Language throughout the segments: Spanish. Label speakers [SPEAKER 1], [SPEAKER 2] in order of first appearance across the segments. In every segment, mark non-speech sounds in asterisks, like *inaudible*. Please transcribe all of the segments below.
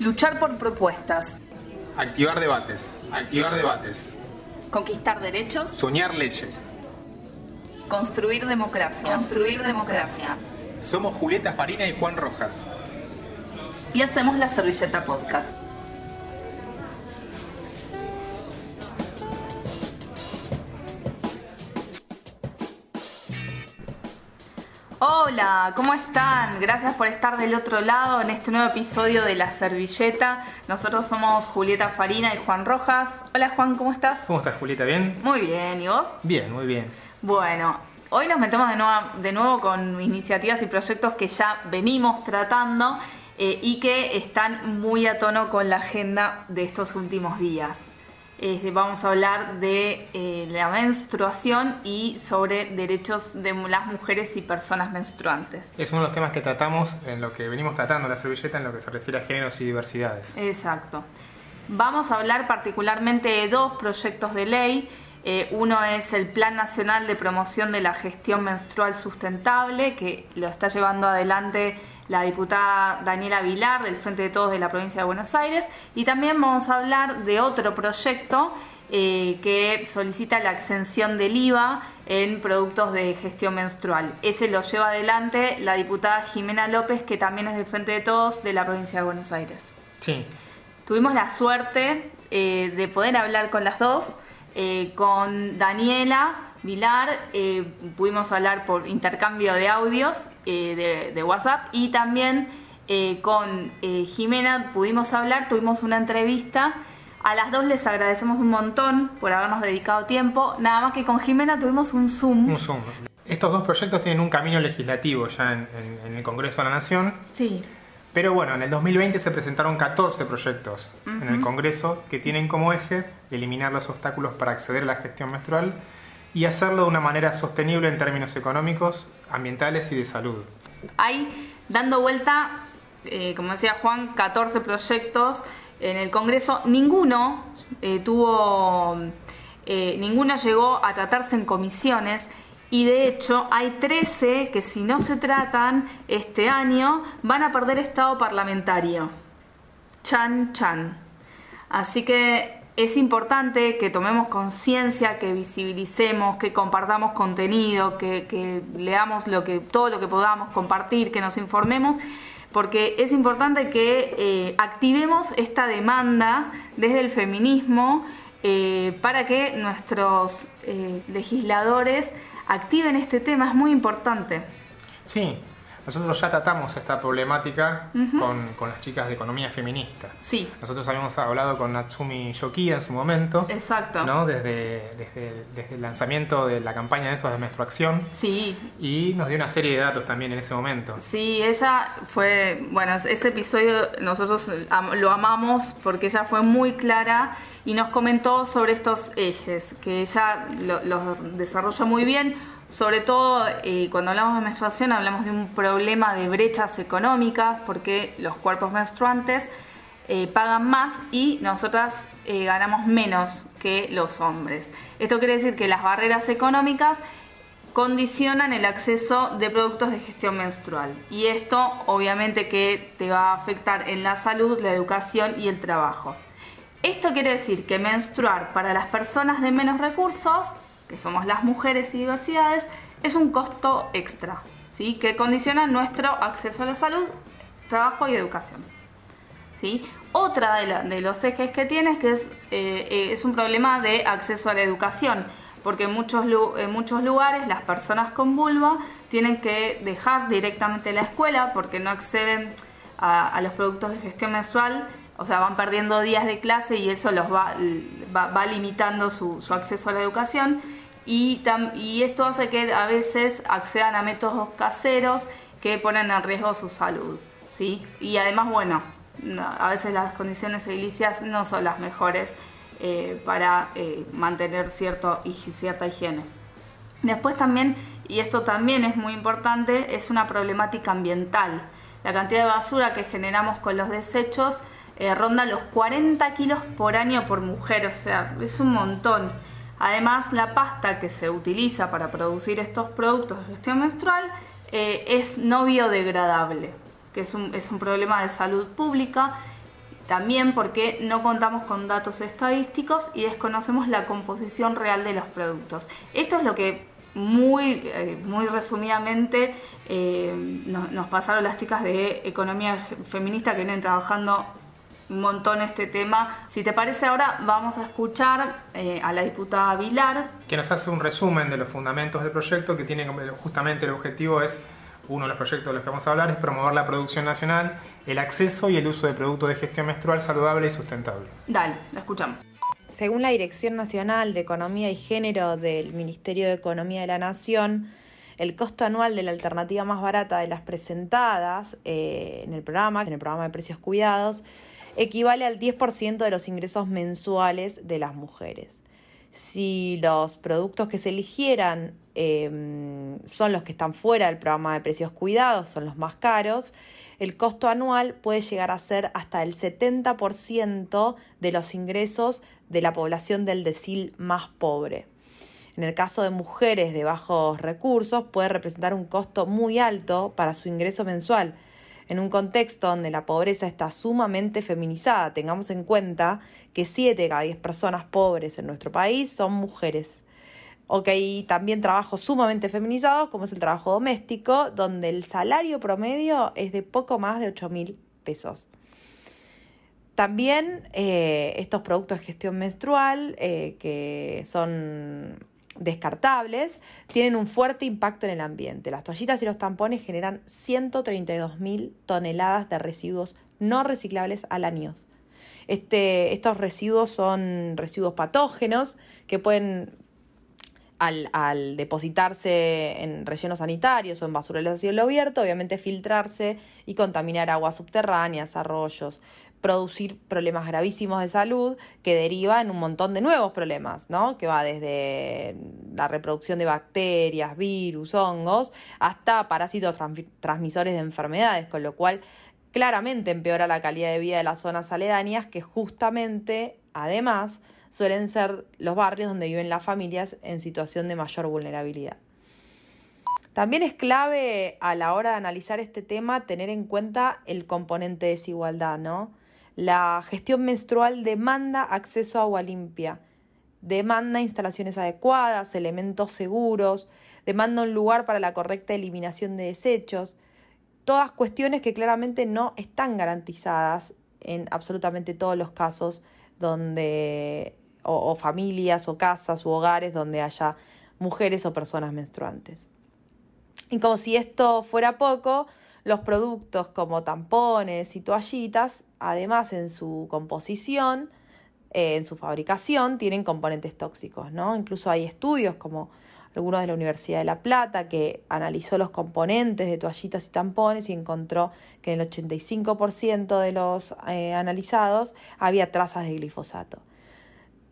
[SPEAKER 1] Luchar por propuestas.
[SPEAKER 2] Activar debates. Activar debates.
[SPEAKER 1] Conquistar derechos.
[SPEAKER 2] Soñar leyes.
[SPEAKER 1] Construir democracia. Construir democracia.
[SPEAKER 2] Somos Julieta Farina y Juan Rojas.
[SPEAKER 1] Y hacemos la Servilleta Podcast. Hola, ¿cómo están? Gracias por estar del otro lado en este nuevo episodio de La Servilleta. Nosotros somos Julieta Farina y Juan Rojas. Hola Juan, ¿cómo estás?
[SPEAKER 2] ¿Cómo estás, Julieta? ¿Bien?
[SPEAKER 1] Muy bien, ¿y vos?
[SPEAKER 2] Bien, muy bien.
[SPEAKER 1] Bueno, hoy nos metemos de nuevo, de nuevo con iniciativas y proyectos que ya venimos tratando eh, y que están muy a tono con la agenda de estos últimos días. Eh, vamos a hablar de eh, la menstruación y sobre derechos de las mujeres y personas menstruantes.
[SPEAKER 2] Es uno de los temas que tratamos en lo que venimos tratando la servilleta en lo que se refiere a géneros y diversidades.
[SPEAKER 1] Exacto. Vamos a hablar particularmente de dos proyectos de ley. Eh, uno es el Plan Nacional de Promoción de la Gestión Menstrual Sustentable, que lo está llevando adelante la diputada Daniela Vilar del Frente de Todos de la provincia de Buenos Aires y también vamos a hablar de otro proyecto eh, que solicita la exención del IVA en productos de gestión menstrual. Ese lo lleva adelante la diputada Jimena López, que también es del Frente de Todos de la provincia de Buenos Aires.
[SPEAKER 2] Sí.
[SPEAKER 1] Tuvimos la suerte eh, de poder hablar con las dos, eh, con Daniela Vilar, pudimos hablar por intercambio de audios eh, de, WhatsApp y también eh, con eh, Jimena pudimos hablar, tuvimos una entrevista. A las dos les agradecemos un montón por habernos dedicado tiempo. Nada más que con Jimena tuvimos un Zoom.
[SPEAKER 2] Un Zoom. Estos dos proyectos tienen un camino legislativo ya en, el Congreso de la Nación.
[SPEAKER 1] Sí.
[SPEAKER 2] Pero bueno, en el 2020 se presentaron 14 proyectos en el Congreso que tienen como eje eliminar los obstáculos para acceder a la gestión menstrual y hacerlo de una manera sostenible en términos económicos, ambientales y de salud.
[SPEAKER 1] Hay, dando vuelta, eh, como decía Juan, 14 proyectos en el Congreso. Ninguno eh, tuvo, eh, ninguno llegó a tratarse en comisiones. Y de hecho hay 13 que si no se tratan este año van a perder estado parlamentario. Chan, chan. Así que es importante que tomemos conciencia, que visibilicemos, que compartamos contenido, que, leamos lo que, todo lo que podamos compartir, que nos informemos, porque es importante que eh, activemos esta demanda desde el feminismo eh, para que nuestros eh, legisladores activen este tema, es muy importante.
[SPEAKER 2] Sí, nosotros ya tratamos esta problemática con, las chicas de economía feminista.
[SPEAKER 1] Sí.
[SPEAKER 2] Nosotros habíamos hablado con Natsumi Yokia en su momento.
[SPEAKER 1] Exacto.
[SPEAKER 2] ¿no? Desde, desde, el lanzamiento de la campaña de esos de menstruación.
[SPEAKER 1] Sí.
[SPEAKER 2] Y nos dio una serie de datos también en ese momento.
[SPEAKER 1] Sí, ella fue, bueno, ese episodio nosotros lo amamos porque ella fue muy clara y nos comentó sobre estos ejes, que ella los desarrolla muy bien sobre todo eh, cuando hablamos de menstruación hablamos de un problema de brechas económicas porque los cuerpos menstruantes eh, pagan más y nosotras eh, ganamos menos que los hombres. Esto quiere decir que las barreras económicas condicionan el acceso de productos de gestión menstrual y esto obviamente que te va a afectar en la salud, la educación y el trabajo. Esto quiere decir que menstruar para las personas de menos recursos que somos las mujeres y diversidades, es un costo extra, ¿sí? que condiciona nuestro acceso a la salud, trabajo y educación. ¿sí? Otra de, los ejes que tiene es que es, eh, es, un problema de acceso a la educación, porque en muchos, muchos lugares las personas con vulva tienen que dejar directamente la escuela porque no acceden a, los productos de gestión menstrual, o sea, van perdiendo días de clase y eso los va, va, limitando su, su acceso a la educación y, esto hace que a veces accedan a métodos caseros que ponen en riesgo su salud. ¿sí? Y además, bueno, a veces las condiciones edilicias no son las mejores eh, para eh, mantener cierta higiene. Después también, y esto también es muy importante, es una problemática ambiental. La cantidad de basura que generamos con los desechos eh, ronda los 40 kilos por año por mujer, o sea, es un montón. Además, la pasta que se utiliza para producir estos productos de gestión menstrual eh, es no biodegradable, que es un, es un problema de salud pública También porque no contamos con datos estadísticos y desconocemos la composición real de los productos. Esto es lo que muy, eh, muy resumidamente eh, nos, pasaron las chicas de economía feminista que vienen trabajando un montón este tema. Si te parece ahora vamos a escuchar eh, a la diputada Vilar.
[SPEAKER 2] Que nos hace un resumen de los fundamentos del proyecto que tiene justamente el objetivo es uno de los proyectos de los que vamos a hablar es promover la producción nacional, el acceso y el uso de productos de gestión menstrual saludable y sustentable.
[SPEAKER 1] Dale, la escuchamos.
[SPEAKER 3] Según la Dirección Nacional de Economía y Género del Ministerio de Economía de la Nación, el costo anual de la alternativa más barata de las presentadas eh, en el programa, en el programa de precios cuidados, equivale al 10% de los ingresos mensuales de las mujeres. Si los productos que se eligieran Em, son los que están fuera del programa de precios cuidados, son los más caros, el costo anual puede llegar a ser hasta el 70% de los ingresos de la población del decil más pobre. En el caso de mujeres de bajos recursos puede representar un costo muy alto para su ingreso mensual, en un contexto donde la pobreza está sumamente feminizada. Tengamos en cuenta que 7 de cada 10 personas pobres en nuestro país son mujeres o que hay también trabajos sumamente feminizados, como es el trabajo doméstico, donde el salario promedio es de poco más de 8 mil pesos. También eh, estos productos de gestión menstrual, eh, que son descartables, tienen un fuerte impacto en el ambiente. Las toallitas y los tampones generan 132 mil toneladas de residuos no reciclables al año. Este, estos residuos son residuos patógenos que pueden al, depositarse en rellenos sanitarios o en basureros a cielo abierto, obviamente filtrarse y contaminar aguas subterráneas, arroyos, producir problemas gravísimos de salud que deriva en un montón de nuevos problemas, ¿no? Que va desde la reproducción de bacterias, virus, hongos, hasta parásitos transmisores de enfermedades, con lo cual claramente empeora la calidad de vida de las zonas aledañas que justamente, además, suelen ser los barrios donde viven las familias en situación de mayor vulnerabilidad. También es clave a la hora de analizar este tema tener en cuenta el componente de desigualdad, ¿no? La gestión menstrual demanda acceso a agua limpia, demanda instalaciones adecuadas, elementos seguros, demanda un lugar para la correcta eliminación de desechos, todas cuestiones que claramente no están garantizadas en absolutamente todos los casos donde o, familias o casas u hogares donde haya mujeres o personas menstruantes. Y como si esto fuera poco, los productos como tampones y toallitas, además en su composición, eh, en su fabricación, tienen componentes tóxicos, ¿no? Incluso hay estudios como algunos de la Universidad de La Plata que analizó los componentes de toallitas y tampones y encontró que en el 85% de los eh, analizados había trazas de glifosato.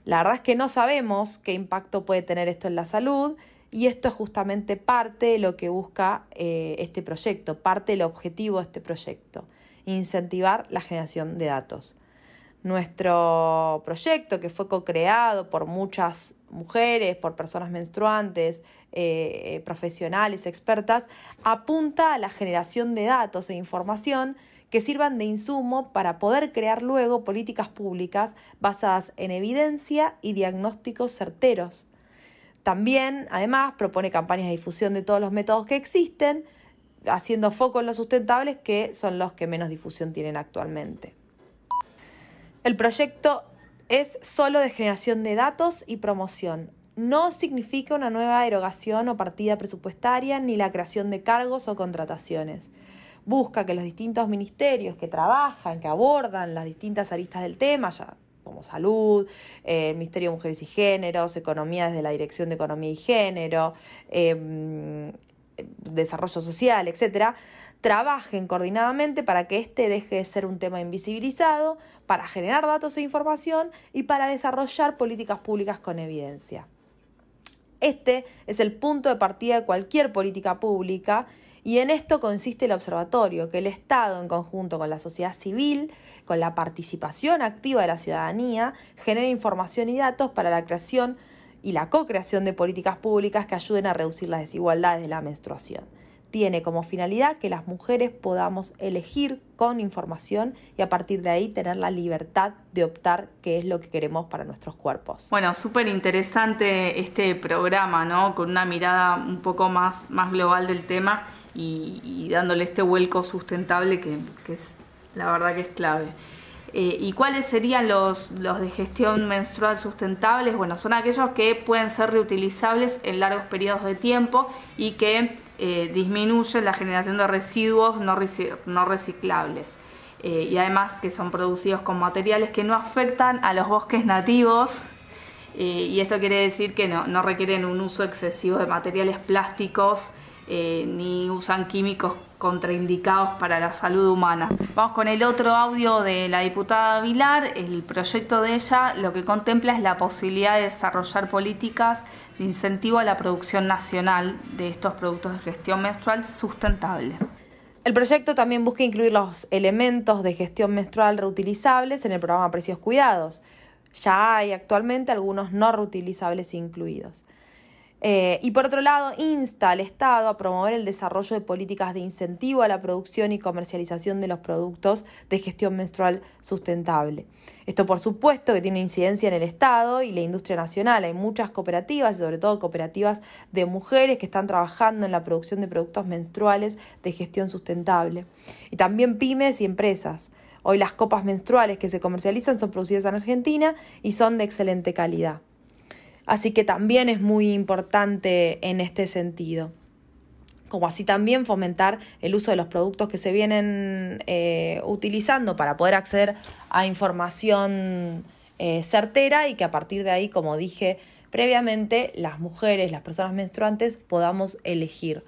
[SPEAKER 3] La verdad es que no sabemos qué impacto puede tener esto en la salud y esto es justamente parte de lo que busca eh, este proyecto, parte del objetivo de este proyecto, incentivar la generación de datos. Nuestro proyecto, que fue co-creado por muchas mujeres, por personas menstruantes, eh, profesionales, expertas, apunta a la generación de datos e información que sirvan de insumo para poder crear luego políticas públicas basadas en evidencia y diagnósticos certeros. También, además, propone campañas de difusión de todos los métodos que existen, haciendo foco en los sustentables, que son los que menos difusión tienen actualmente. El proyecto es solo de generación de datos y promoción. No significa una nueva erogación o partida presupuestaria ni la creación de cargos o contrataciones busca que los distintos ministerios que trabajan, que abordan las distintas aristas del tema, ya como salud, eh, Ministerio de Mujeres y Géneros, Economía desde la Dirección de Economía y Género, em, Desarrollo Social, etcétera, trabajen coordinadamente para que este deje de ser un tema invisibilizado, para generar datos e información y para desarrollar políticas públicas con evidencia. Este es el punto de partida de cualquier política pública y en esto consiste el observatorio, que el Estado, en conjunto con la sociedad civil, con la participación activa de la ciudadanía, genere información y datos para la creación y la co-creación de políticas públicas que ayuden a reducir las desigualdades de la menstruación. tiene como finalidad que las mujeres podamos elegir con información y a partir de ahí tener la libertad de optar qué es lo que queremos para nuestros cuerpos.
[SPEAKER 1] Bueno, súper interesante este programa, ¿no? Con una mirada un poco más, más global del tema y, dándole este vuelco sustentable que, es la verdad que es clave. Eh, ¿Y cuáles serían los, los de gestión menstrual sustentables? Bueno, son aquellos que pueden ser reutilizables en largos periodos de tiempo y que eh, disminuyen la generación de residuos no, no reciclables. Eh, y además que son producidos con materiales que no afectan a los bosques nativos. y esto quiere decir que no, no requieren un uso excesivo de materiales plásticos eh, ni usan químicos contraindicados para la salud humana. Vamos con el otro audio de la diputada Vilar. El proyecto de ella lo que contempla es la posibilidad de desarrollar políticas de incentivo a la producción nacional de estos productos de gestión menstrual sustentable.
[SPEAKER 3] El proyecto también busca incluir los elementos de gestión menstrual reutilizables en el programa Precios Cuidados. Ya hay actualmente algunos no reutilizables incluidos. Eh, y por otro lado, insta al Estado a promover el desarrollo de políticas de incentivo a la producción y comercialización de los productos de gestión menstrual sustentable. Esto, por supuesto, que tiene incidencia en el Estado y la industria nacional. Hay muchas cooperativas, y sobre todo cooperativas de mujeres, que están trabajando en la producción de productos menstruales de gestión sustentable. Y también pymes y empresas. Hoy las copas menstruales que se comercializan son producidas en Argentina y son de excelente calidad. Así que también es muy importante en este sentido. Como así también fomentar el uso de los productos que se vienen eh, utilizando para poder acceder a información eh, certera y que a partir de ahí, como dije previamente, las mujeres, las personas menstruantes podamos elegir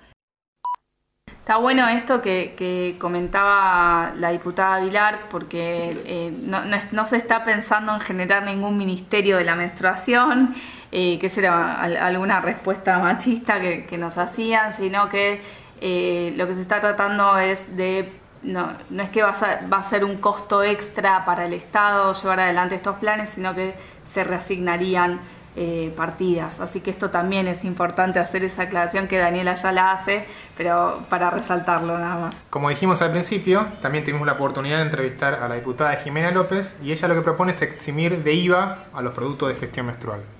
[SPEAKER 1] Está bueno esto que, comentaba la diputada Vilar, porque eh, no, se está pensando en generar ningún ministerio de la menstruación, eh, que será alguna respuesta machista que, nos hacían, sino que eh, lo que se está tratando es de, no, no es que va a, ser un costo extra para el Estado llevar adelante estos planes, sino que se reasignarían eh, partidas. Así que esto también es importante hacer esa aclaración que Daniela ya la hace, pero para resaltarlo nada más.
[SPEAKER 2] Como dijimos al principio, también tuvimos la oportunidad de entrevistar a la diputada Jimena López y ella lo que propone es eximir de IVA a los productos de gestión menstrual.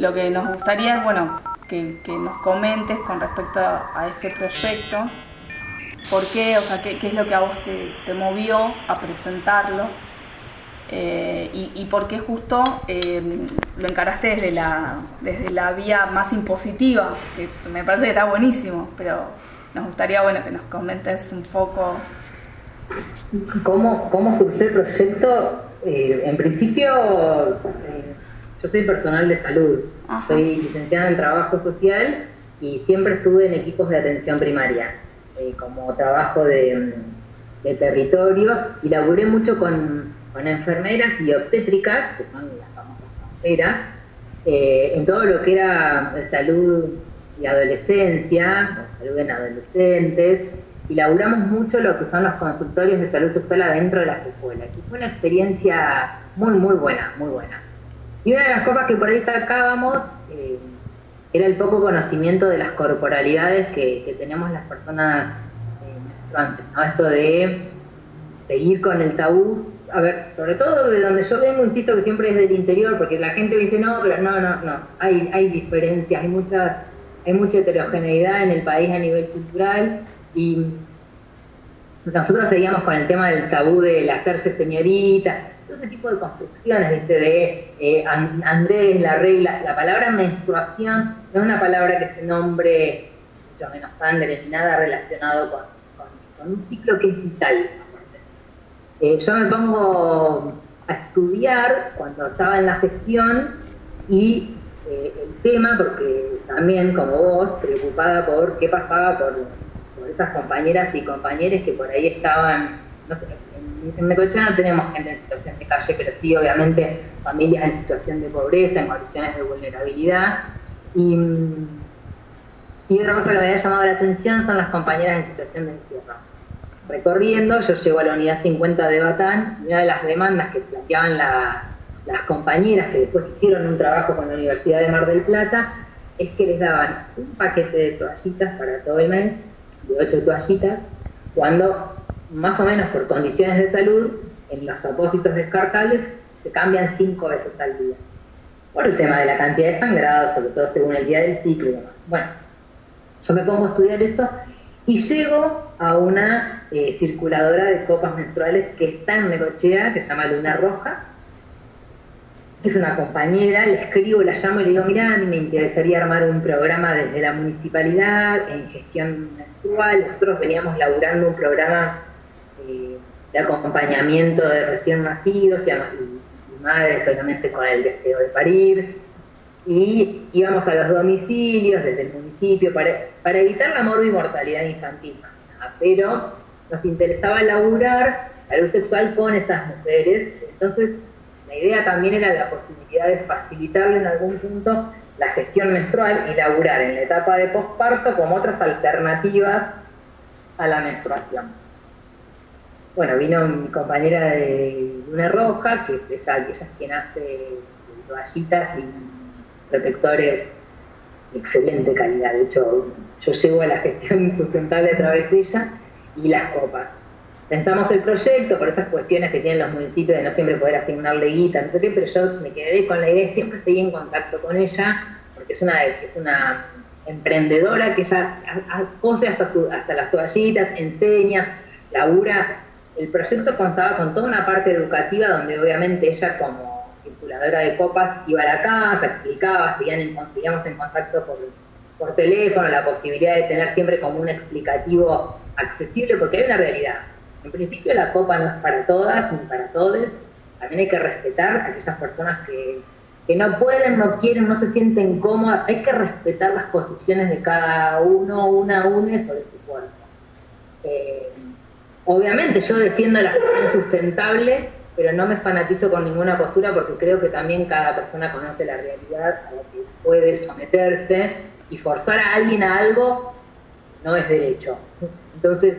[SPEAKER 1] Lo que nos gustaría es, bueno, que, nos comentes con respecto a, este proyecto, por qué, o sea, qué, es lo que a vos te movió a presentarlo eh, y, por qué justo eh, lo encaraste desde la, desde la vía más impositiva, que me parece que está buenísimo, pero nos gustaría bueno que nos comentes un poco.
[SPEAKER 4] ¿Cómo, cómo surgió el proyecto? Eh, en principio, yo soy personal de salud, soy licenciada en trabajo social y siempre estuve en equipos de atención primaria, como trabajo de, de territorio y laburé mucho con con enfermeras y obstétricas, que son las famosas enfermeras, eh, en todo lo que era salud y adolescencia, o salud en adolescentes, y laburamos mucho lo que son los consultorios de salud sexual adentro de las escuelas, y fue una experiencia muy, muy buena, muy buena. Y una de las cosas que por ahí sacábamos eh, era el poco conocimiento de las corporalidades que, tenemos las personas eh, menstruantes, ¿no? Esto de seguir con el tabú a ver, sobre todo de donde yo vengo, insisto que siempre es del interior, porque la gente dice, no, pero no, no, no, hay, hay diferencias, hay mucha, hay mucha heterogeneidad en el país a nivel cultural y nosotros seguíamos con el tema del tabú del hacerse señorita, todo ese tipo de construcciones, ¿viste? De eh, Andrés, la regla, la palabra menstruación no es una palabra que se nombre, mucho menos sangre ni nada relacionado con, un ciclo que es vital eh, yo me pongo a estudiar cuando estaba en la gestión y eh, el tema, porque también como vos, preocupada por qué pasaba por, esas compañeras y compañeros que por ahí estaban, no sé, en, en no tenemos gente en situación de calle, pero sí obviamente familias en situación de pobreza, en condiciones de vulnerabilidad. Y, otra cosa que me había llamado la atención son las compañeras en situación de encierro recorriendo, yo llego a la unidad 50 de Batán una de las demandas que planteaban las compañeras que después hicieron un trabajo con la Universidad de Mar del Plata es que les daban un paquete de toallitas para todo el mes, de ocho toallitas, cuando más o menos por condiciones de salud, en los apósitos descartables se cambian cinco veces al día. Por el tema de la cantidad de sangrado, sobre todo según el día del ciclo y demás. Bueno, yo me pongo a estudiar esto y llego a una eh, circuladora de copas menstruales que está en Necochea, que se llama Luna Roja. Es una compañera, le escribo, la llamo y le digo, mira, a mí me interesaría armar un programa desde la municipalidad en gestión menstrual. Nosotros veníamos laburando un programa eh, de acompañamiento de recién nacidos y, madres solamente con el deseo de parir y íbamos a los domicilios desde el municipio para, para evitar la mortalidad infantil. Pero nos interesaba laburar la luz sexual con estas mujeres, entonces la idea también era la posibilidad de facilitarle en algún punto la gestión menstrual y laburar en la etapa de posparto como otras alternativas a la menstruación. Bueno, vino mi compañera de Luna Roja, que es ella, que ella es quien hace toallitas y protectores de excelente calidad. De hecho, yo llevo a la gestión *laughs* sustentable a través de ella y las copas. Pensamos el proyecto por esas cuestiones que tienen los municipios de no siempre poder asignarle guita, no sé qué, pero yo me quedé con la idea y siempre seguí en contacto con ella, porque es una, es una emprendedora que ella cose hasta, hasta las toallitas, enseña, labura. El proyecto contaba con toda una parte educativa donde obviamente ella como circuladora de copas iba a la casa, explicaba, seguíamos en contacto por, teléfono, la posibilidad de tener siempre como un explicativo accesible, porque hay una realidad. En principio la copa no es para todas ni para todos, también hay que respetar a aquellas personas que, que no pueden, no quieren, no se sienten cómodas, hay que respetar las posiciones de cada uno, una a una sobre su cuerpo. Eh, obviamente yo defiendo la gestión sustentable pero no me fanatizo con ninguna postura porque creo que también cada persona conoce la realidad a la que puede someterse y forzar a alguien a algo no es derecho. Entonces,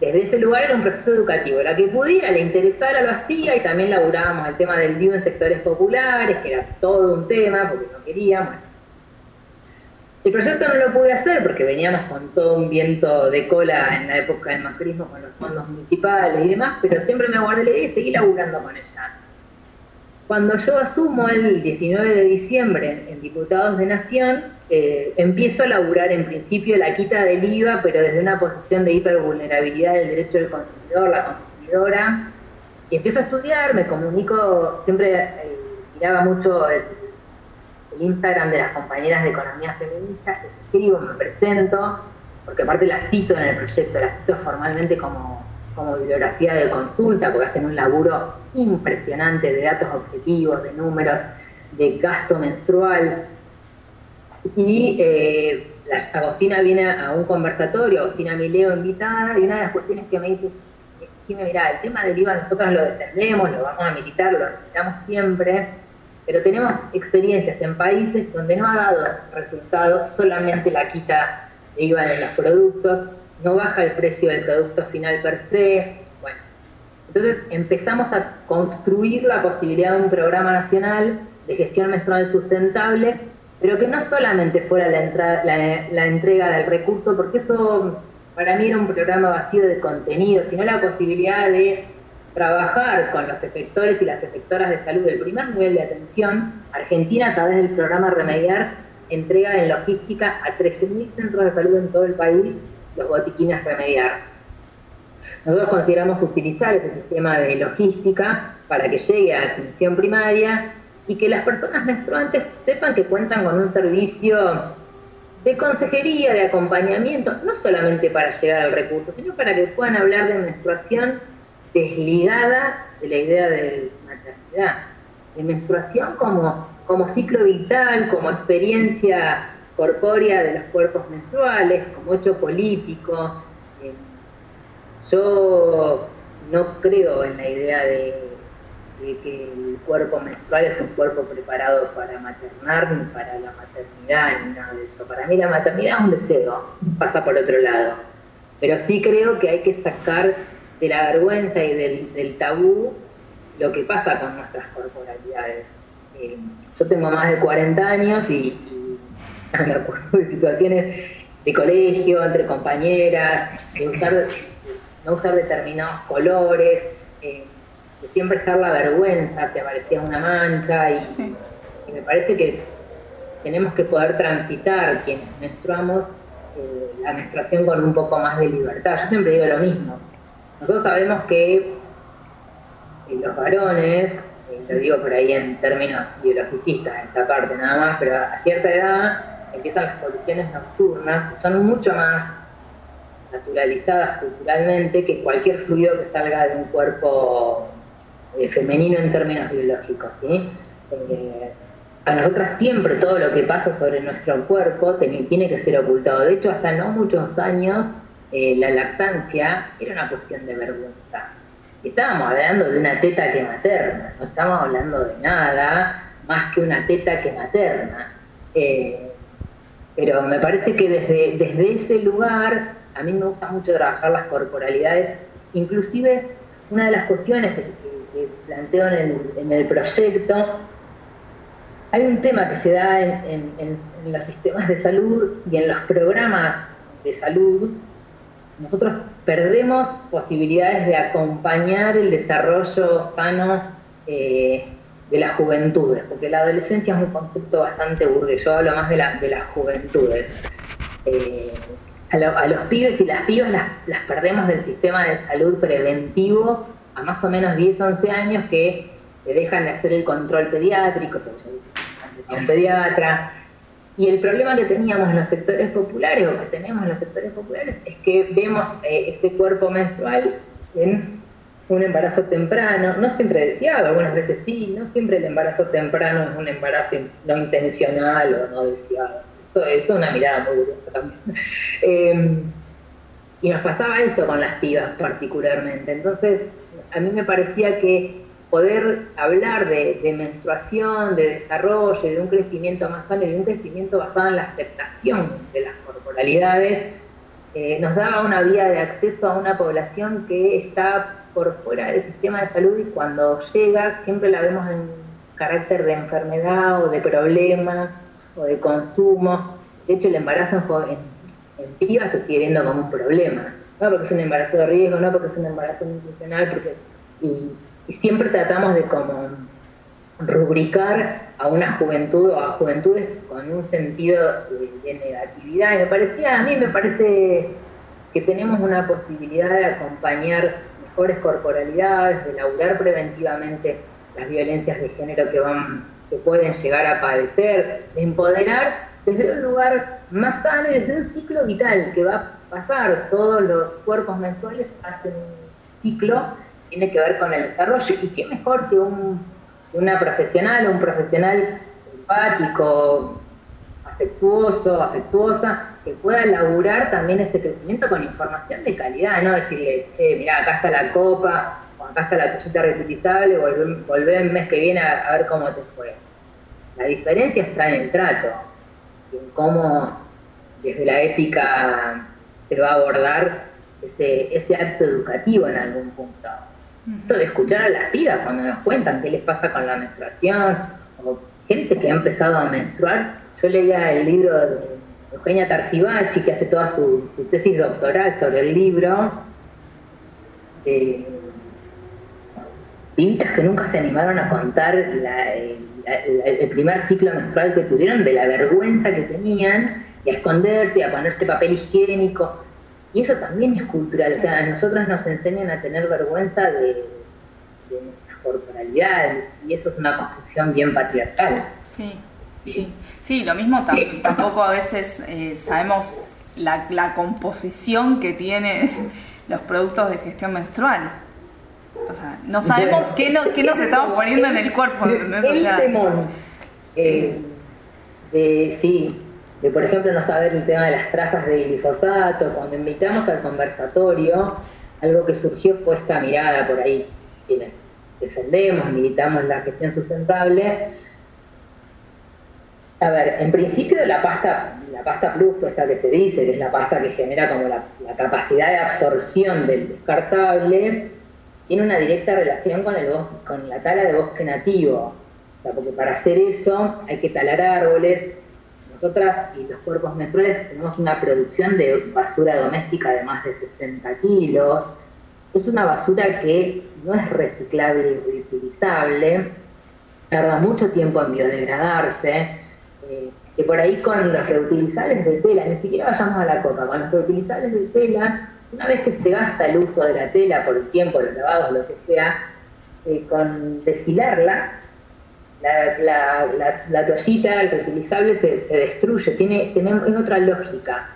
[SPEAKER 4] desde ese lugar era un proceso educativo. La que pudiera, le interesara, lo hacía y también laburábamos el tema del vivo en sectores populares, que era todo un tema porque no queríamos. El proyecto no lo pude hacer porque veníamos con todo un viento de cola en la época del macrismo con los fondos municipales y demás, pero siempre me guardé la idea y seguí laburando con ella. Cuando yo asumo el 19 de diciembre en Diputados de Nación, eh, empiezo a laburar en principio la quita del IVA, pero desde una posición de hipervulnerabilidad del derecho del consumidor, la consumidora, y empiezo a estudiar, me comunico, siempre eh, miraba mucho el el Instagram de las compañeras de economía feminista, escribo, me presento, porque aparte las cito en el proyecto, las cito formalmente como, como bibliografía de consulta, porque hacen un laburo impresionante de datos objetivos, de números, de gasto menstrual. Y eh, la, Agostina viene a un conversatorio, Agostina Mileo invitada, y una de las cuestiones que me dice, mira, el tema del IVA nosotros lo defendemos, lo vamos a militar, lo necesitamos siempre, pero tenemos experiencias en países donde no ha dado resultados solamente la quita de IVA en los productos, no baja el precio del producto final per se. Bueno, entonces empezamos a construir la posibilidad de un programa nacional de gestión menstrual sustentable, pero que no solamente fuera la, la entrega del recurso, porque eso para mí era un programa vacío de contenido, sino la posibilidad de trabajar con los efectores y las efectoras de salud del primer nivel de atención, Argentina a través del programa Remediar entrega en logística a 13.000 centros de salud en todo el país los botiquines Remediar. Nosotros consideramos utilizar ese sistema de logística para que llegue a atención primaria y que las personas menstruantes sepan que cuentan con un servicio de consejería, de acompañamiento, no solamente para llegar al recurso, sino para que puedan hablar de menstruación desligada de la idea de maternidad, de menstruación como, como ciclo vital, como experiencia corpórea de los cuerpos menstruales, como hecho político. Eh, yo no creo en la idea de, que el cuerpo menstrual es un cuerpo preparado para maternar, ni para la maternidad, ni nada de eso. Para mí la maternidad es un deseo, pasa por otro lado. Pero sí creo que hay que sacar de la vergüenza y del, tabú lo que pasa con nuestras corporalidades. Eh, yo tengo más de 40 años y, *laughs* me acuerdo de situaciones de colegio, entre compañeras, de usar, no usar determinados colores, eh, de siempre estar la vergüenza, te aparecía una mancha y, me parece que tenemos que poder transitar quienes menstruamos eh, la menstruación con un poco más de libertad. Yo siempre digo lo mismo. Nosotros sabemos que eh, los varones, lo digo por ahí en términos biologicistas, en esta parte nada más, pero a cierta edad empiezan las poluciones nocturnas, que son mucho más naturalizadas culturalmente que cualquier fluido que salga de un cuerpo eh, femenino en términos biológicos. Eh, a nosotras siempre todo lo que pasa sobre nuestro cuerpo tiene que ser ocultado. De hecho, hasta no muchos años eh, la lactancia era una cuestión de vergüenza. Estábamos hablando de una teta que materna, no estamos hablando de nada más que una teta que materna. Pero me parece que desde, desde ese lugar a mí me gusta mucho trabajar las corporalidades, inclusive una de las cuestiones que, planteo en el, en el, proyecto, hay un tema que se da en, los sistemas de salud y en los programas de salud, nosotros perdemos posibilidades de acompañar el desarrollo sano eh, de las juventudes, porque la adolescencia es un concepto bastante burdo, yo hablo más de, la, de las juventudes. Eh, a, los pibes y las pibas las, perdemos del sistema de salud preventivo a más o menos 10, 11 años que dejan de hacer el control pediátrico, un pediatra. Y el problema que teníamos en los sectores populares, o que tenemos en los sectores populares, es que vemos eh, este cuerpo menstrual en un embarazo temprano, no siempre deseado, algunas veces sí, no siempre el embarazo temprano es un embarazo no intencional o no deseado. Eso, es una mirada muy curiosa también. *laughs* Em, y nos pasaba eso con las pibas particularmente. Entonces, a mí me parecía que poder hablar de, menstruación, de desarrollo, de un crecimiento más sano y de un crecimiento basado en la aceptación de las corporalidades, eh, nos daba una vía de acceso a una población que está por fuera del sistema de salud y cuando llega siempre la vemos en carácter de enfermedad o de problema o de consumo. De hecho, el embarazo en, en, pibas se sigue viendo como un problema. No porque es un embarazo de riesgo, no porque es un embarazo nutricional, porque y, siempre tratamos de como rubricar a una juventud o a juventudes con un sentido de, negatividad. Y me parecía, a mí me parece que tenemos una posibilidad de acompañar mejores corporalidades, de laburar preventivamente las violencias de género que van que pueden llegar a padecer, de empoderar desde un lugar más sano y desde un ciclo vital que va a pasar. Todos los cuerpos menstruales hacen un ciclo, tiene que ver con el desarrollo. Y qué mejor que un, una profesional o un profesional empático, afectuoso, afectuosa, que pueda laburar también este crecimiento con información de calidad, no decirle, che, mira, acá está la copa, o acá está la toallita reutilizable, volver el mes que viene a, ver cómo te fue. La diferencia está en el trato, en cómo desde la ética se va a abordar ese, ese acto educativo en algún punto. Esto de escuchar a las pibas cuando nos cuentan qué les pasa con la menstruación, o gente que ha empezado a menstruar. Yo leía el libro de Eugenia Tarcibachi, que hace toda su, tesis doctoral sobre el libro, eh, que nunca se animaron a contar el primer ciclo menstrual que tuvieron, de la vergüenza que tenían, y a esconderse, a ponerse papel higiénico. Y eso también es cultural, o sea, a nosotras nos enseñan a tener vergüenza de, de nuestras corporalidades, y eso es una construcción bien patriarcal.
[SPEAKER 1] Sí, sí. Sí, lo mismo tampoco a veces eh, sabemos la, composición que tienen los productos de gestión menstrual. O sea, no sabemos qué, no, qué nos estamos poniendo en el cuerpo.
[SPEAKER 4] El temor, eh, de, sí, de por ejemplo no saber el tema de las trazas de glifosato, cuando invitamos al conversatorio, algo que surgió fue esta mirada por ahí, defendemos, militamos la gestión sustentable, a ver, en principio la pasta, la pasta plus, esta que se dice, que es la pasta que genera como la, capacidad de absorción del descartable, tiene una directa relación con, el con la tala de bosque nativo. O sea, porque para hacer eso hay que talar árboles. Nosotras y los cuerpos menstruales tenemos una producción de basura doméstica de más de 60 kilos. Es una basura que no es reciclable y reutilizable, tarda mucho tiempo en biodegradarse, eh, que por ahí con los reutilizables de tela, ni siquiera vayamos a la copa, con los reutilizables de tela, una vez que se gasta el uso de la tela por el tiempo, los lavados, lo que sea, eh, con desfilarla, la, la, toallita, el reutilizable, se, destruye, tiene, tiene, es otra lógica,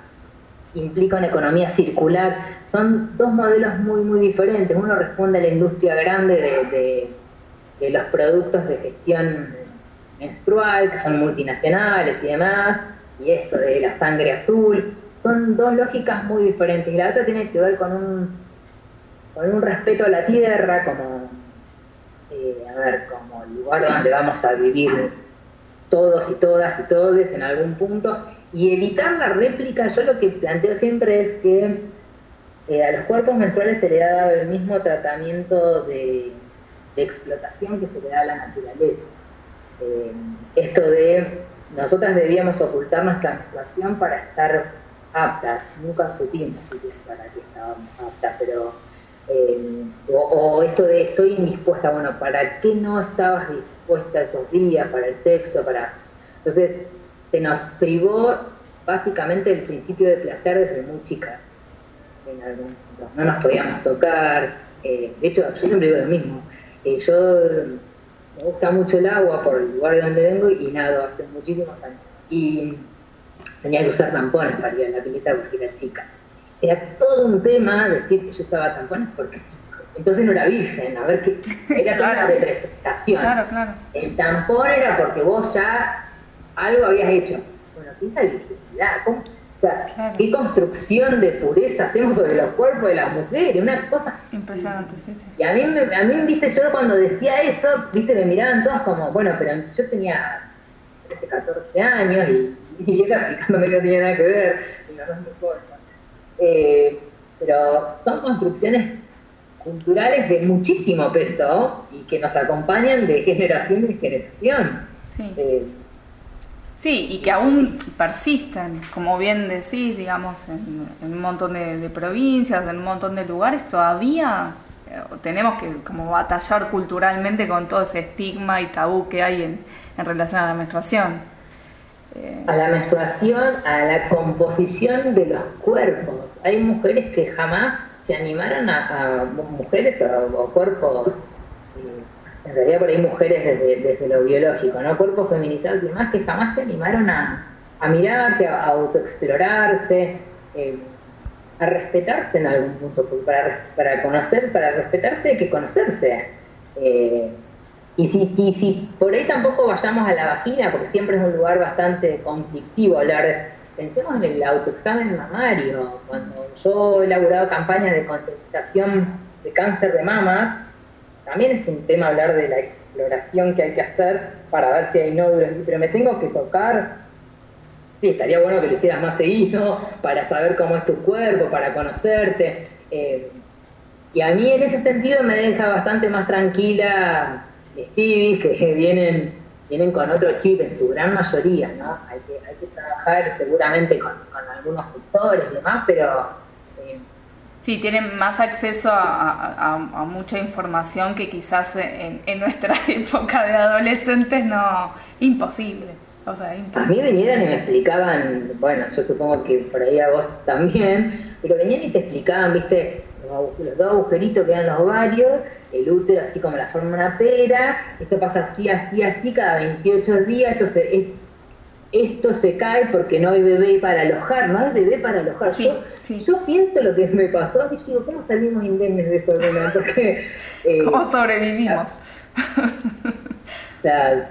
[SPEAKER 4] implica una economía circular. Son dos modelos muy, muy diferentes. Uno responde a la industria grande de, de, los productos de gestión menstrual, que son multinacionales y demás, y esto de la sangre azul. Son dos lógicas muy diferentes. Y la otra tiene que ver con un, con un respeto a la tierra, como eh, a ver, como el lugar donde vamos a vivir todos y todas y todos en algún punto, y evitar la réplica, yo lo que planteo siempre es que eh, a los cuerpos menstruales se le ha dado el mismo tratamiento de, explotación que se le da a la naturaleza. Eh, esto de nosotras debíamos ocultar nuestra menstruación para estar aptas, nunca supimos para que estábamos aptas, pero eh, o, esto de estoy indispuesta, bueno, ¿para qué no estabas dispuesta esos días para el sexo? para Entonces, se nos privó básicamente el principio de placer desde muy chica. En algún No nos podíamos tocar. Eh, de hecho, yo siempre digo lo mismo. Eh, yo me gusta mucho el agua por el lugar de donde vengo y nado hace muchísimos años. Y tenía que usar tampones para ir a la pileta porque era chica era todo un tema decir que yo usaba tampones porque entonces no era virgen, a ver qué, *laughs* era toda una representación.
[SPEAKER 1] Claro, claro.
[SPEAKER 4] El tampón era porque vos ya algo habías hecho. Bueno, ¿qué es la virginidad? ¿Cómo? O sea, ¿qué construcción de pureza hacemos sobre los cuerpos de las mujeres? Una cosa...
[SPEAKER 1] Impresionante, sí, sí.
[SPEAKER 4] Y a mí, a mí, viste, yo cuando decía eso, viste, me miraban todos como, bueno, pero yo tenía 13, 14 años y, y ella explicándome que no tenía nada que ver, y no, importa. Eh, pero son construcciones culturales de muchísimo peso y que nos acompañan de generación en generación.
[SPEAKER 1] Sí. Eh, sí, y que aún persisten, como bien decís, digamos, en, un montón de, provincias, en un montón de lugares, todavía eh, tenemos que como batallar culturalmente con todo ese estigma y tabú que hay en, en relación a la menstruación
[SPEAKER 4] a la menstruación, a la composición de los cuerpos. Hay mujeres que jamás se animaron a, mujeres o, cuerpos, eh, en realidad por ahí mujeres desde, lo biológico, ¿no? Cuerpos feminizados y demás que jamás se animaron a, a mirarse, a, autoexplorarse, eh, a respetarse en algún punto, para, para conocer, para respetarse hay que conocerse. Eh, y si, y si por ahí tampoco vayamos a la vagina, porque siempre es un lugar bastante conflictivo hablar pensemos en el autoexamen mamario. Cuando yo he elaborado campañas de concientización de cáncer de mama, también es un tema hablar de la exploración que hay que hacer para ver si hay nódulos, pero me tengo que tocar. Sí, estaría bueno que lo hicieras más seguido para saber cómo es tu cuerpo, para conocerte. Eh, y a mí en ese sentido me deja bastante más tranquila Stevie que *laughs* vienen, vienen con otro chip en su gran mayoría, ¿no? Hay que, hay que trabajar seguramente con, algunos sectores y demás, pero...
[SPEAKER 1] Eh, sí, tienen más acceso a, mucha información que quizás en, nuestra *laughs* época de adolescentes no, imposible. O sea,
[SPEAKER 4] A mí venían y me explicaban, bueno, yo supongo que por ahí a vos también, pero venían y te explicaban, viste, los dos agujeritos que eran los ovarios, el útero así como la forma de una pera, esto pasa así, así, así, cada 28 días, esto se, esto se cae porque no hay bebé para alojar, no hay bebé para alojar. yo, pienso lo que me pasó y digo, ¿cómo salimos indemnes de eso? *laughs* Porque,
[SPEAKER 1] eh, ¿Cómo sobrevivimos? *laughs*
[SPEAKER 4] o sea,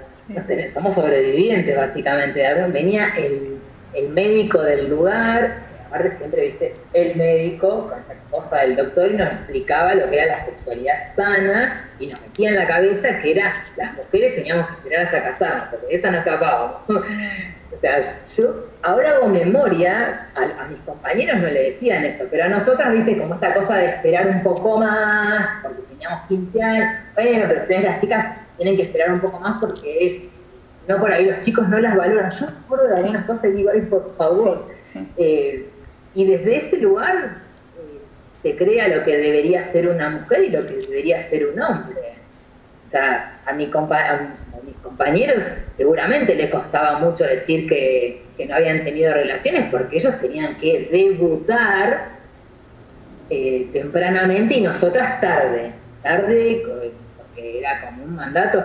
[SPEAKER 4] somos sobrevivientes básicamente. Venía el, el médico del lugar, aparte siempre viste el médico con la esposa del doctor y nos explicaba lo que era la sexualidad sana y nos metía en la cabeza que era las mujeres teníamos que esperar hasta casarnos porque esa no escapábamos. *laughs* o sea, yo ahora hago memoria, a, mis compañeros no le decían eso, pero a nosotras, viste, como esta cosa de esperar un poco más, porque teníamos 15 años, bueno, pero ustedes las chicas tienen que esperar un poco más porque no por ahí los chicos no las valoran. Yo recuerdo de algunas cosas y digo, ay, por favor. Eh, y desde ese lugar eh, se crea lo que debería ser una mujer y lo que debería ser un hombre. O sea, a, mi a mis compañeros seguramente les costaba mucho decir que, que, no habían tenido relaciones porque ellos tenían que debutar eh, tempranamente y nosotras tarde. Tarde, porque era como un mandato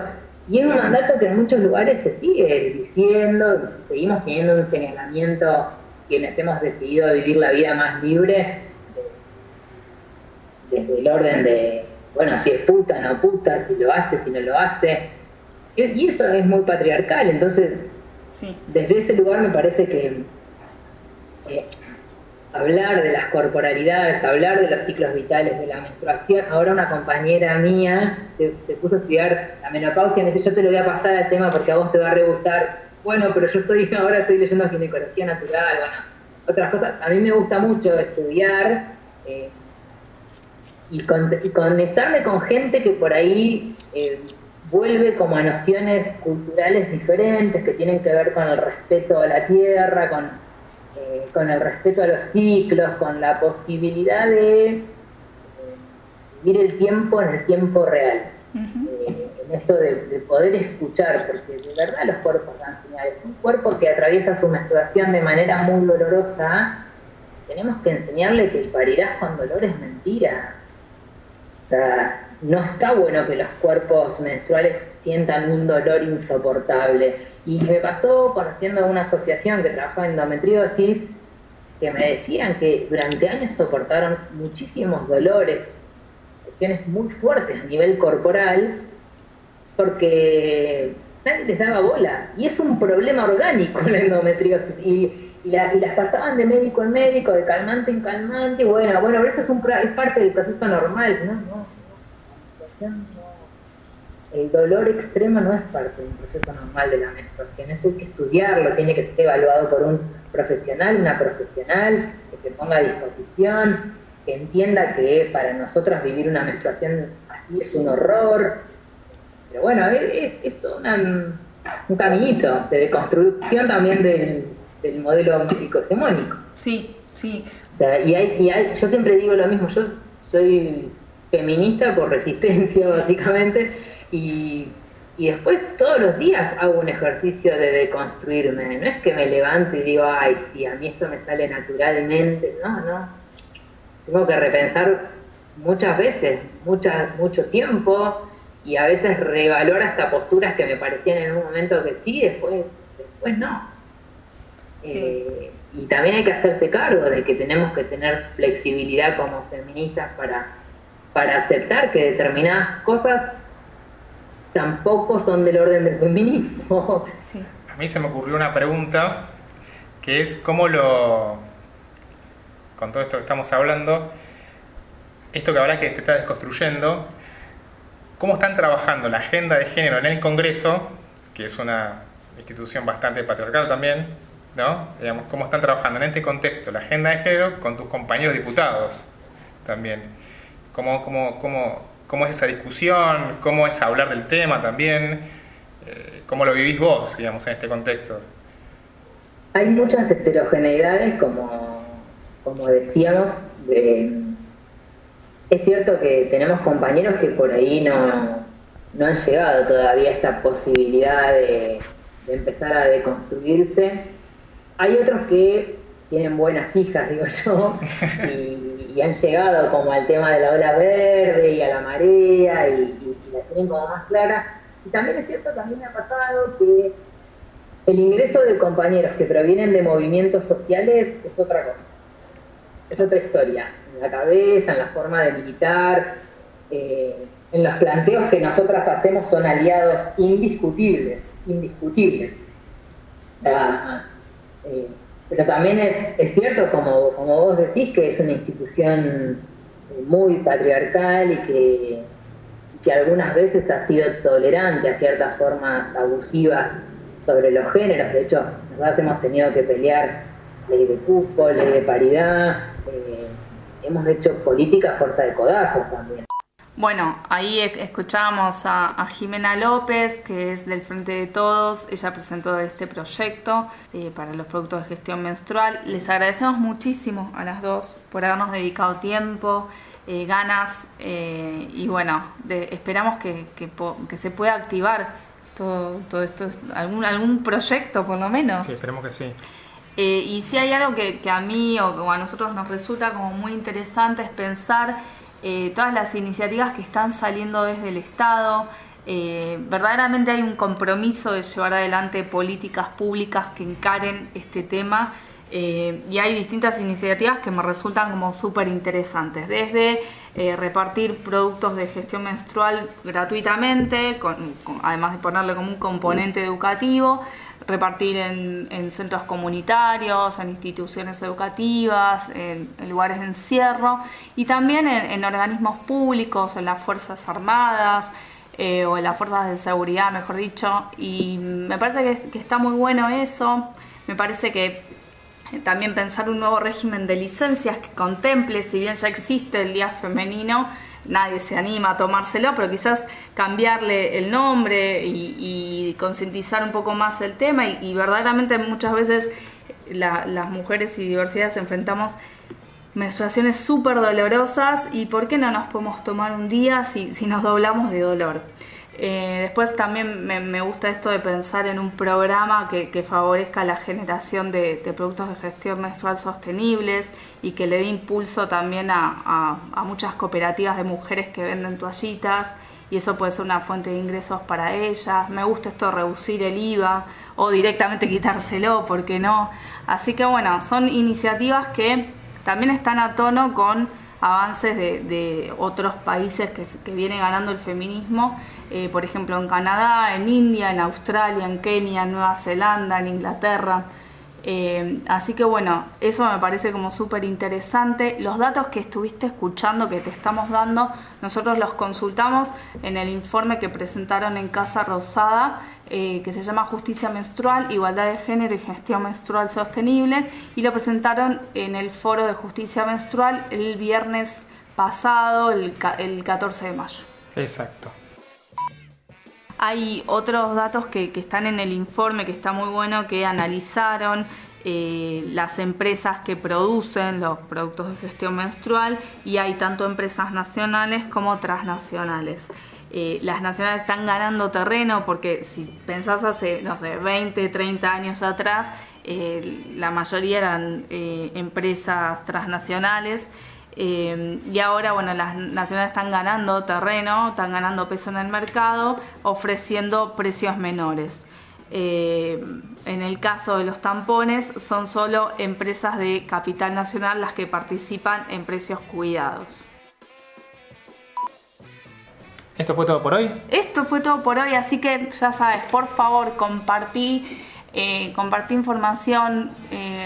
[SPEAKER 4] y es un mandato que en muchos lugares se sigue diciendo, seguimos teniendo un señalamiento quienes hemos decidido vivir la vida más libre desde el orden de, bueno, si es puta, no puta, si lo hace, si no lo hace. Y eso es muy patriarcal, entonces desde ese lugar me parece que eh, hablar de las corporalidades, hablar de los ciclos vitales, de la menstruación. Ahora una compañera mía se, puso a estudiar la menopausia y me dice, yo te lo voy a pasar al tema porque a vos te va a re gustar. Bueno, pero yo estoy *laughs* ahora estoy leyendo ginecología natural, bueno, otras cosas. A mí me gusta mucho estudiar eh, y, conectarme con gente que por ahí eh, vuelve como a nociones culturales diferentes que tienen que ver con el respeto a la tierra, con eh, con el respeto a los ciclos, con la posibilidad de vivir el tiempo en el tiempo real. En esto de, poder escuchar, porque de verdad los cuerpos dan señales. Un cuerpo que atraviesa su menstruación de manera muy dolorosa, tenemos que enseñarle que parirás con dolor es mentira. O sea, no está bueno que los cuerpos menstruales sientan un dolor insoportable. Y me pasó conociendo a una asociación que trabaja en endometriosis, que me decían que durante años soportaron muchísimos dolores, muy fuertes a nivel corporal, porque nadie les daba bola. Y es un problema orgánico la endometriosis. Y, las pasaban de médico en médico, de calmante en calmante, y bueno, bueno, esto es, un, es parte del proceso normal. No, no, no el dolor extremo no es parte de un proceso normal de la menstruación, eso hay que estudiarlo, tiene que ser evaluado por un profesional, una profesional que se ponga a disposición, que entienda que para nosotras vivir una menstruación así es un horror. Pero bueno, es, es, todo un caminito de deconstrucción también del, modelo médico hegemónico.
[SPEAKER 1] Sí, sí.
[SPEAKER 4] O sea, y, hay, y hay, yo siempre digo lo mismo, yo soy feminista por resistencia *laughs* básicamente, y, después todos los días hago un ejercicio de deconstruirme. No es que me levanto y digo, ay, sí, a mí esto me sale naturalmente. No, no. Tengo que repensar muchas veces, muchas, mucho tiempo y a veces revalor hasta posturas que me parecían en un momento que sí, después, después no. Eh, y también hay que hacerse cargo de que tenemos que tener flexibilidad como feministas para, para aceptar que determinadas cosas tampoco son del orden del feminismo.
[SPEAKER 2] A mí se me ocurrió una pregunta que es cómo lo, con todo esto que estamos hablando, esto que ahora que te está desconstruyendo, cómo están trabajando la agenda de género en el Congreso, que es una institución bastante patriarcal también, ¿no? Digamos, cómo están trabajando en este contexto la agenda de género con tus compañeros diputados también. ¿Cómo, cómo, cómo, cómo es esa discusión, cómo es hablar del tema también, eh, cómo lo vivís vos, digamos, en este contexto.
[SPEAKER 4] Hay muchas heterogeneidades, como, como decíamos, es cierto que tenemos compañeros que por ahí no, no han llegado todavía a esta posibilidad de, empezar a deconstruirse. Hay otros que tienen buenas hijas, *laughs* digo yo, y y han llegado como al tema de la ola verde y a la marea y, la tienen como más clara. Y también es cierto que me ha pasado que el ingreso de compañeros que provienen de movimientos sociales es otra cosa, es otra historia, en la cabeza, en la forma de militar, eh, en los planteos que nosotras hacemos son aliados indiscutibles, indiscutibles. Eh, pero también es, cierto, como, como vos decís, que es una institución muy patriarcal y que, que algunas veces ha sido tolerante a ciertas formas abusivas sobre los géneros. De hecho, nosotros hemos tenido que pelear ley de cupo, ley de paridad, eh, hemos hecho política fuerza de codazos también.
[SPEAKER 1] Bueno, ahí escuchábamos a, Jimena López, que es del Frente de Todos. Ella presentó este proyecto eh, para los productos de gestión menstrual. Les agradecemos muchísimo a las dos por habernos dedicado tiempo, eh, ganas eh, y bueno, esperamos que, se pueda activar todo, todo esto, algún, algún proyecto por lo menos.
[SPEAKER 2] Sí, esperemos que sí.
[SPEAKER 1] Y si hay algo que, a mí o a nosotros nos resulta como muy interesante es pensar eh, todas las iniciativas que están saliendo desde el Estado. Eh, verdaderamente hay un compromiso de llevar adelante políticas públicas que encaren este tema eh, y hay distintas iniciativas que me resultan como súper interesantes, desde repartir productos de gestión menstrual gratuitamente, además de ponerle como un componente educativo, repartir en, centros comunitarios, en instituciones educativas, en, lugares de encierro y también en, organismos públicos, en las Fuerzas Armadas eh, o en las Fuerzas de Seguridad, mejor dicho. Y me parece que, está muy bueno eso. Me parece que también pensar un nuevo régimen de licencias que contemple, si bien ya existe el Día Femenino, nadie se anima a tomárselo, pero quizás cambiarle el nombre y, concientizar un poco más el tema y, verdaderamente muchas veces las mujeres y diversidades enfrentamos menstruaciones súper dolorosas y ¿por qué no nos podemos tomar un día si nos doblamos de dolor? Eh, después también me, gusta esto de pensar en un programa que, favorezca la generación de, productos de gestión menstrual sostenibles y que le dé impulso también a, muchas cooperativas de mujeres que venden toallitas y eso puede ser una fuente de ingresos para ellas. Me gusta esto de reducir el IVA o directamente quitárselo, ¿por qué no? Así que bueno, son iniciativas que también están a tono con avances de, otros países que, vienen ganando el feminismo eh, por ejemplo en Canadá, en India, en Australia, en Kenia, en Nueva Zelanda, en Inglaterra. Eh, así que bueno, eso me parece como súper interesante. Los datos que estuviste escuchando, que te estamos dando, nosotros los consultamos en el informe que presentaron en Casa Rosada, eh, que se llama Justicia Menstrual, Igualdad de Género y Gestión Menstrual Sostenible, y lo presentaron en el Foro de Justicia Menstrual el viernes pasado, el, el 14 de mayo.
[SPEAKER 2] Exacto.
[SPEAKER 1] Hay otros datos que, están en el informe que está muy bueno que analizaron eh, las empresas que producen los productos de gestión menstrual y hay tanto empresas nacionales como transnacionales. Eh, las nacionales están ganando terreno porque si pensás hace, no sé, 20, 30 años atrás, eh, la mayoría eran empresas transnacionales eh, y ahora, bueno, las nacionales están ganando terreno, están ganando peso en el mercado, ofreciendo precios menores. Eh, en el caso de los tampones, son solo empresas de capital nacional las que participan en precios cuidados.
[SPEAKER 2] ¿Esto fue todo por hoy?
[SPEAKER 1] Esto fue todo por hoy, así que ya sabes, por favor, compartí, eh, compartí información,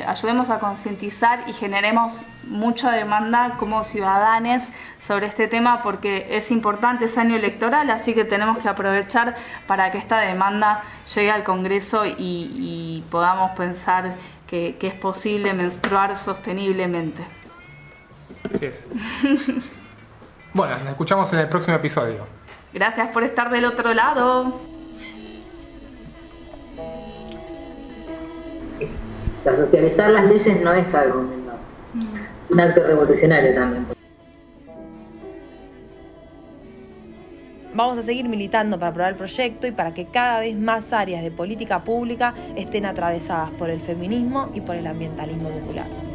[SPEAKER 1] ayudemos a concientizar y generemos mucha demanda como ciudadanos sobre este tema porque es importante, es año electoral, así que tenemos que aprovechar para que esta demanda llegue al Congreso y, podamos pensar que, es posible menstruar sosteniblemente.
[SPEAKER 2] Así es. *laughs* bueno, nos escuchamos en el próximo episodio.
[SPEAKER 1] Gracias por estar del otro lado.
[SPEAKER 4] socializar las leyes no es algo un acto revolucionario también.
[SPEAKER 3] Vamos a seguir militando para aprobar el proyecto y para que cada vez más áreas de política pública estén atravesadas por el feminismo y por el ambientalismo popular.